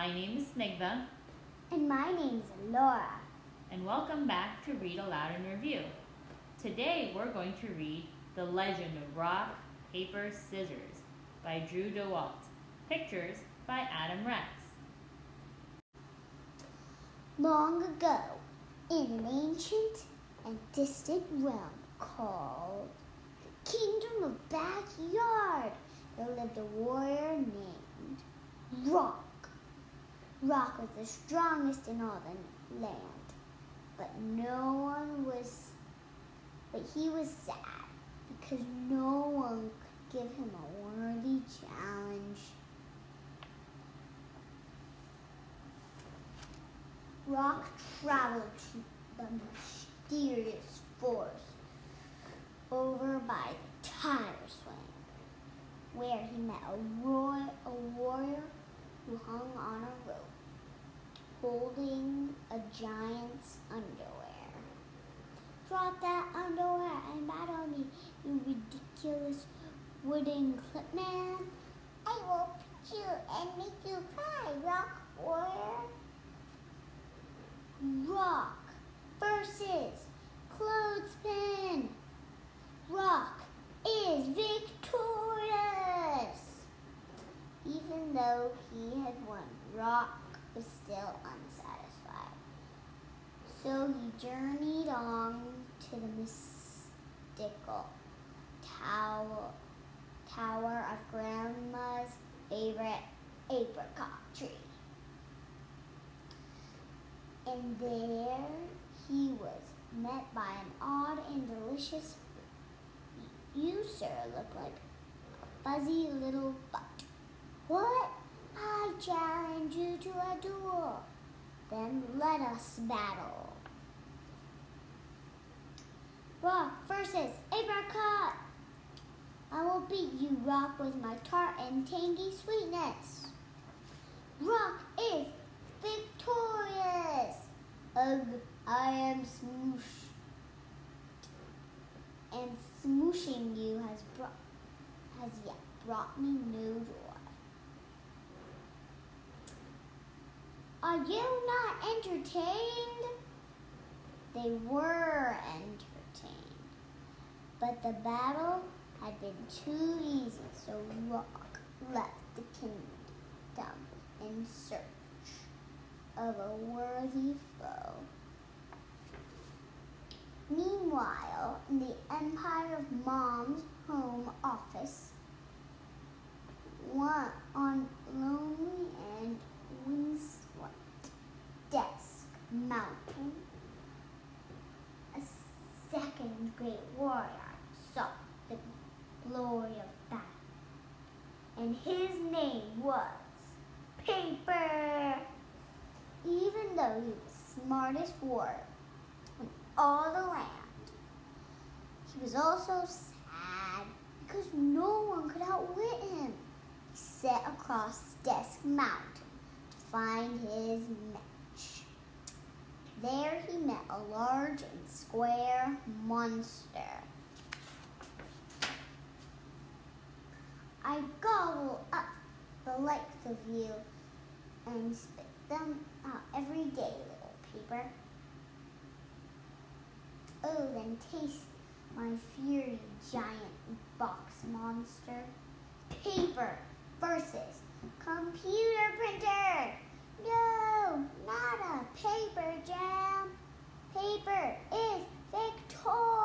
My name is Snigva, And my name is Laura. and welcome back to Read Aloud and Review. Today we're going to read The Legend of Rock, Paper, Scissors by Drew Daywalt. Pictures by Adam Rex. Long ago, in an ancient and distant realm called the Kingdom of Backyard, there lived a warrior named Rock. Rock was the strongest in all the land, but no one was, but he was sad because no one could give him a worthy challenge. Rock traveled to the mysterious forest over by the tire swing, where he met a, roy- a warrior who hung on a rope, holding a giant's underwear. Drop that underwear and battle me, you ridiculous wooden clip man. I will put you and make you cry, rock warrior. Rock versus Clothespin. Rock is victorious. Though he had won, Rock was still unsatisfied. So he journeyed on to the mystical tower, tower of Grandma's favorite apricot tree. And there he was met by an odd and delicious. You, sir, look like a fuzzy little. What? I challenge you to a duel. Then let us battle. Rock versus apricot. I will beat you, Rock, with my tart and tangy sweetness. Rock is victorious. Ugh, I am smoosh. And smooshing you has brought has yet brought me no joy. Are you not entertained? They were entertained, but the battle had been too easy, so Rock left the kingdom in search of a worthy foe. Meanwhile, in the Empire of Mom's home office, one on lonely and windswept desk mountain, a second great warrior sought the glory of battle, and his name was Paper. Even though he was the in all the land, he was also sad because no one could outwit him. He set across Desk Mountain to find his match. There he met a large and square monster. I gobble up the likes of you and spit them out every day, little paper. Oh, then taste my fury, giant box monster. Paper versus computer printer. No, not a paper jam. Paper is victorious.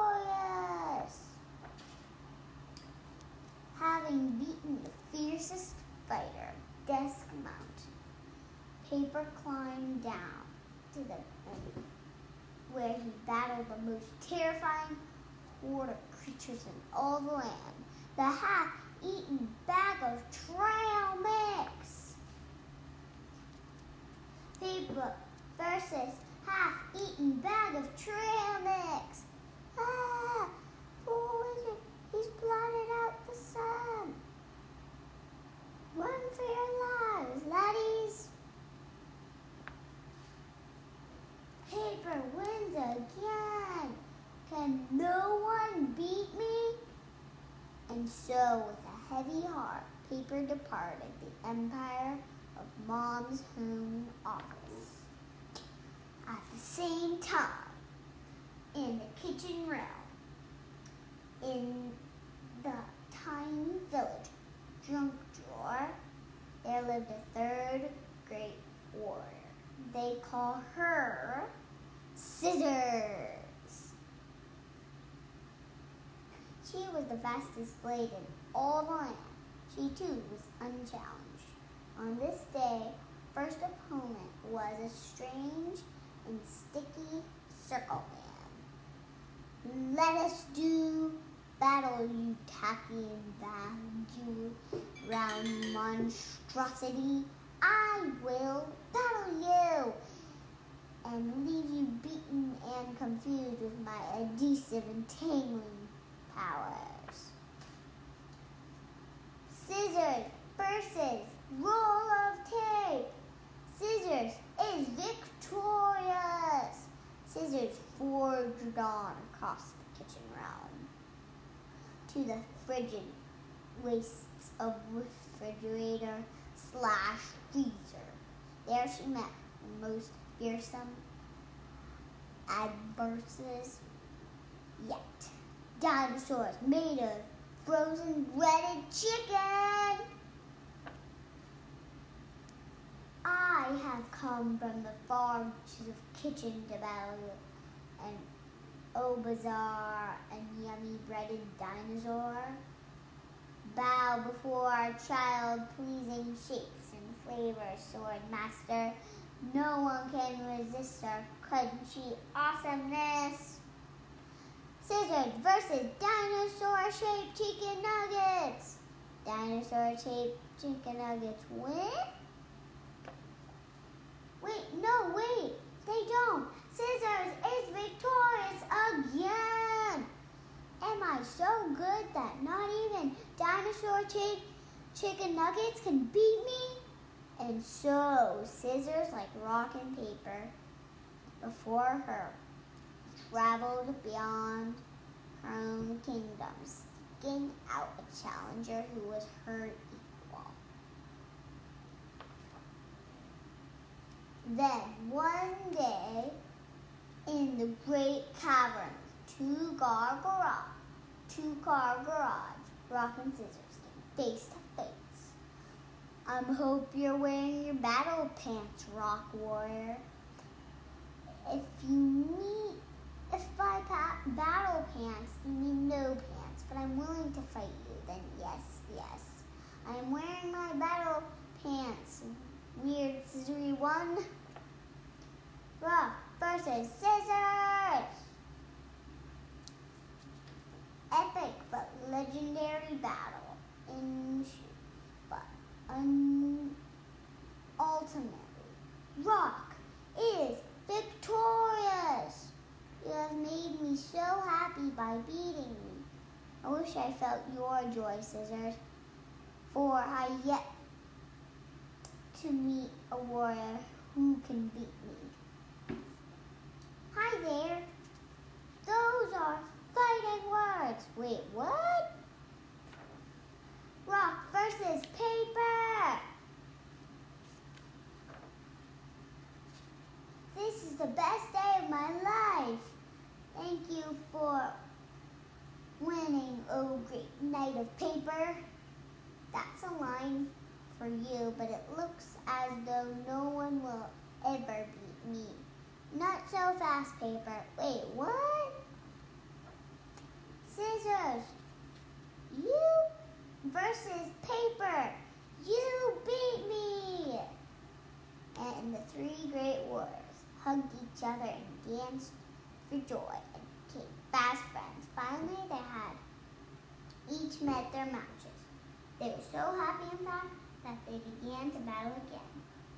Having beaten the fiercest fighter, Desk Mountain, Paper climbed down to the he the most terrifying water creatures in all the land. The half-eaten bag of trail mix. Paper versus half-eaten bag of trail mix. Ah, poor wizard, he's blotted out the sun. Run for your lives, laddies. Paper wins again. Can no one beat me? Heavy heart, Paper departed the empire of Mom's home office. At the same time, in the kitchen realm, in the tiny village junk drawer, there lived a third great warrior. They call her Scissors. She was the fastest blade in all the land. She too was unchallenged. On this day, first opponent was a strange and sticky circle man. Let us do battle, you tacky and round monstrosity. I will battle you and leave you beaten and confused with my adhesive and tangling powers. Scissors versus roll of tape. Scissors is victorious. Scissors forged on across the kitchen realm to the frigid wastes of refrigerator slash freezer. There she met the most fearsome adverses yet. Dinosaurs made of frozen breaded chicken. I have come from the far reaches of kitchen to battle an oh bizarre and yummy breaded dinosaur. Bow before our child pleasing shapes and flavors, sword master. No one can resist our crunchy awesomeness. Scissors versus dinosaur shaped chicken nuggets. Dinosaur shaped chicken nuggets win? Wait, no, wait, they don't. Scissors is victorious again. Am I so good that not even dinosaur shaped chicken nuggets can beat me? And so, scissors like rock and paper before her traveled beyond her own kingdom, seeking out a challenger who was her equal. Then one day, in the great cavern, two car garage, two car garage, rock and scissors came face to face. I hope you're wearing your battle pants, Rock Warrior. If you pants you no pants, but I'm willing to fight you, then yes, yes. I am wearing my battle pants. Weird scissory one. Rock versus scissors. Epic but legendary battle in but un- ultimately Rock is victorious. You have made me so happy by beating me. I felt your joy, Scissors, for I yet to meet a warrior who can beat me. Hi there. Those are fighting words. Wait, what? Rock versus paper. This is the best day of my life. Thank you for oh great knight of paper. That's a line for you, but it looks as though no one will ever beat me. Not so fast, paper. Wait, what? Scissors. You versus paper. You beat me. And the three great warriors hugged each other and danced for joy became fast friends. Finally, they had each met their matches. They were so happy, in fact, that they began to battle again.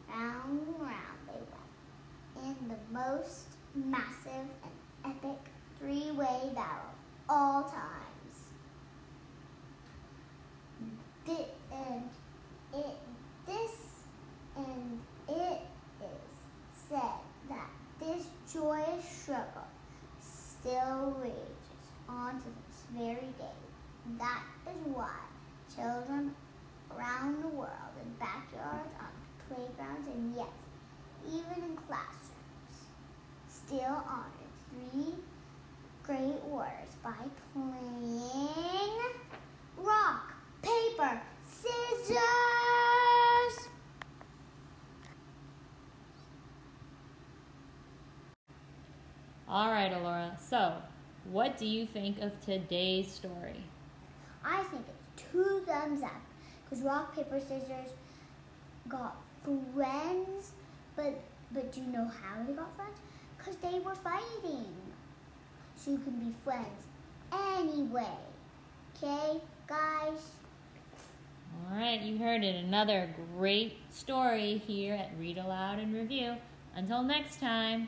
Round and round they went in the most massive and epic three-way battle all times. Thi- and it this and it is said that this joyous struggle still rages on to this very day. That is why children around the world in backyards, on playgrounds, and yes, even in classrooms. Still honored three great wars by playing rock, paper, scissors. All right, Alora. So, what do you think of today's story? I think it's two thumbs up because rock, paper, scissors got friends, but but do you know how they got friends? Because they were fighting. So you can be friends anyway. Okay, guys? All right, you heard it. Another great story here at Read Aloud and Review. Until next time.